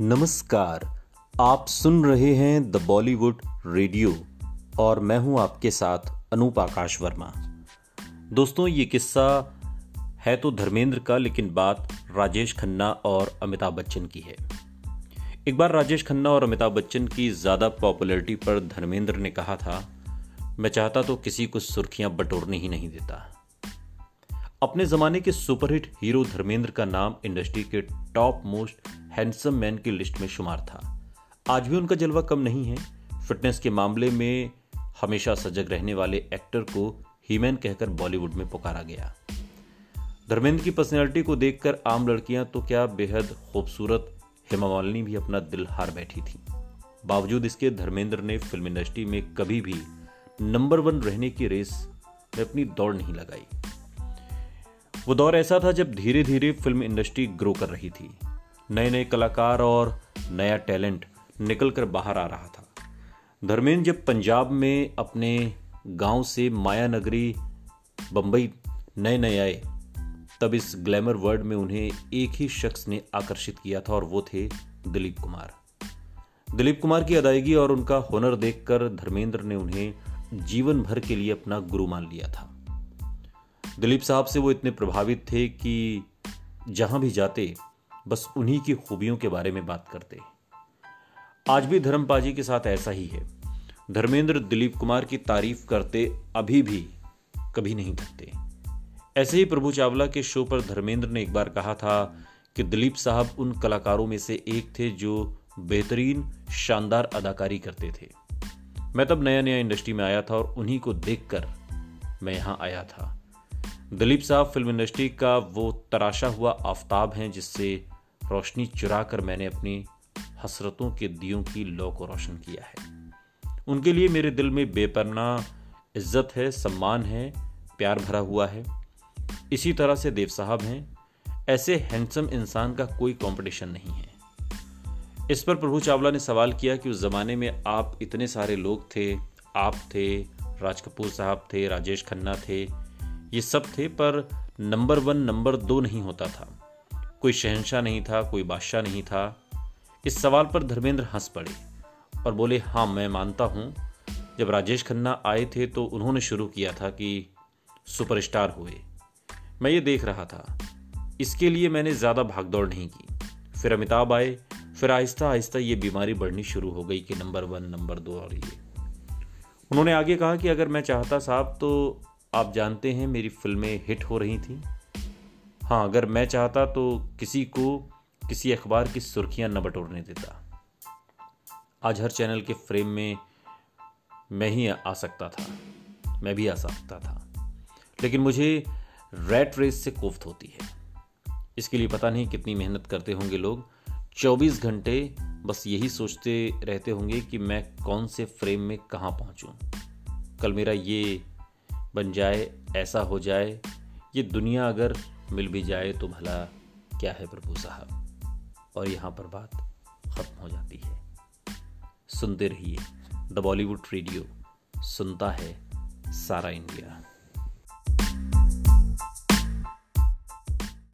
नमस्कार, आप सुन रहे हैं द बॉलीवुड रेडियो और मैं हूँ आपके साथ अनूप आकाश वर्मा। दोस्तों, ये किस्सा है तो धर्मेंद्र का, लेकिन बात राजेश खन्ना और अमिताभ बच्चन की है। एक बार राजेश खन्ना और अमिताभ बच्चन की ज़्यादा पॉपुलैरिटी पर धर्मेंद्र ने कहा था, मैं चाहता तो किसी को सुर्खियाँ बटोरने ही नहीं देता। अपने ज़माने के सुपरहिट हीरो धर्मेंद्र का नाम इंडस्ट्री के टॉप मोस्ट हैंडसम मैन की लिस्ट में शुमार था। आज भी उनका जलवा कम नहीं है। फिटनेस के मामले में हमेशा सजग रहने वाले एक्टर को हीमैन कहकर बॉलीवुड में पुकारा गया। धर्मेंद्र की पर्सनैलिटी को देखकर आम लड़कियाँ तो क्या बेहद खूबसूरत हेमा मालिनी भी अपना दिल हार बैठी थी। बावजूद इसके, धर्मेंद्र ने फ़िल्म इंडस्ट्री में कभी भी नंबर वन रहने की रेस में अपनी दौड़ नहीं लगाई। वो दौर ऐसा था जब धीरे धीरे फ़िल्म इंडस्ट्री ग्रो कर रही थी। नए नए कलाकार और नया टैलेंट निकल कर बाहर आ रहा था। धर्मेंद्र जब पंजाब में अपने गाँव से माया नगरी, बंबई नए नए आए, तब इस ग्लैमर वर्ल्ड में उन्हें एक ही शख्स ने आकर्षित किया था और वो थे दिलीप कुमार। दिलीप कुमार की अदायगी और उनका हुनर देखकर धर्मेंद्र ने उन्हें जीवन भर के लिए अपना गुरु मान लिया था। दिलीप साहब से वो इतने प्रभावित थे कि जहाँ भी जाते बस उन्हीं की खूबियों के बारे में बात करते हैं। आज भी धर्मपाजी के साथ ऐसा ही है। धर्मेंद्र दिलीप कुमार की तारीफ़ करते अभी भी कभी नहीं थकते ऐसे ही प्रभु चावला के शो पर धर्मेंद्र ने एक बार कहा था कि दिलीप साहब उन कलाकारों में से एक थे जो बेहतरीन, शानदार अदाकारी करते थे। मैं तब नया नया इंडस्ट्री में आया था और उन्हीं को देखकर मैं यहाँ आया था। दिलीप साहब फ़िल्म इंडस्ट्री का वो तराशा हुआ आफ्ताब हैं जिससे रोशनी चुरा कर मैंने अपनी हसरतों के दियों की लौ को रोशन किया है। उनके लिए मेरे दिल में बेपरना इज़्ज़त है, सम्मान है, प्यार भरा हुआ है। इसी तरह से देव साहब हैं। ऐसे हैंडसम इंसान का कोई कंपटीशन नहीं है। इस पर प्रभु चावला ने सवाल किया कि उस जमाने में आप इतने सारे लोग थे। आप थे, राज कपूर साहब थे, राजेश खन्ना थे। ये सब थे, पर नंबर वन, नंबर दो नहीं होता था। कोई शहनशाह नहीं था, कोई बादशाह नहीं था। इस सवाल पर धर्मेंद्र हंस पड़े और बोले हाँ मैं मानता हूँ। जब राजेश खन्ना आए थे तो उन्होंने शुरू किया था कि सुपरस्टार हुए। मैं ये देख रहा था। इसके लिए मैंने ज़्यादा भागदौड़ नहीं की। फिर अमिताभ आए, फिर आहिस्ता आहिस्ता ये बीमारी बढ़नी शुरू हो गई कि नंबर वन, नंबर दो और ये। उन्होंने आगे कहा कि अगर मैं चाहता साहब तो आप जानते हैं मेरी फ़िल्में हिट हो रही थी। हाँ अगर मैं चाहता तो किसी को किसी अखबार की सुर्खियाँ न बटोरने देता। आज हर चैनल के फ्रेम में मैं ही आ सकता था, मैं भी आ सकता था। लेकिन मुझे रेट रेस से कोफ्त होती है। इसके लिए पता नहीं कितनी मेहनत करते होंगे लोग। 24 घंटे बस यही सोचते रहते होंगे कि मैं कौन से फ्रेम में कहाँ पहुँचूँ। कल मेरा ये बन जाए, ऐसा हो जाए। ये दुनिया अगर मिल भी जाए तो भला क्या है प्रभु साहब? और यहाँ पर बात ख़त्म हो जाती है। सुनते रहिए द बॉलीवुड रेडियो, सुनता है सारा इंडिया।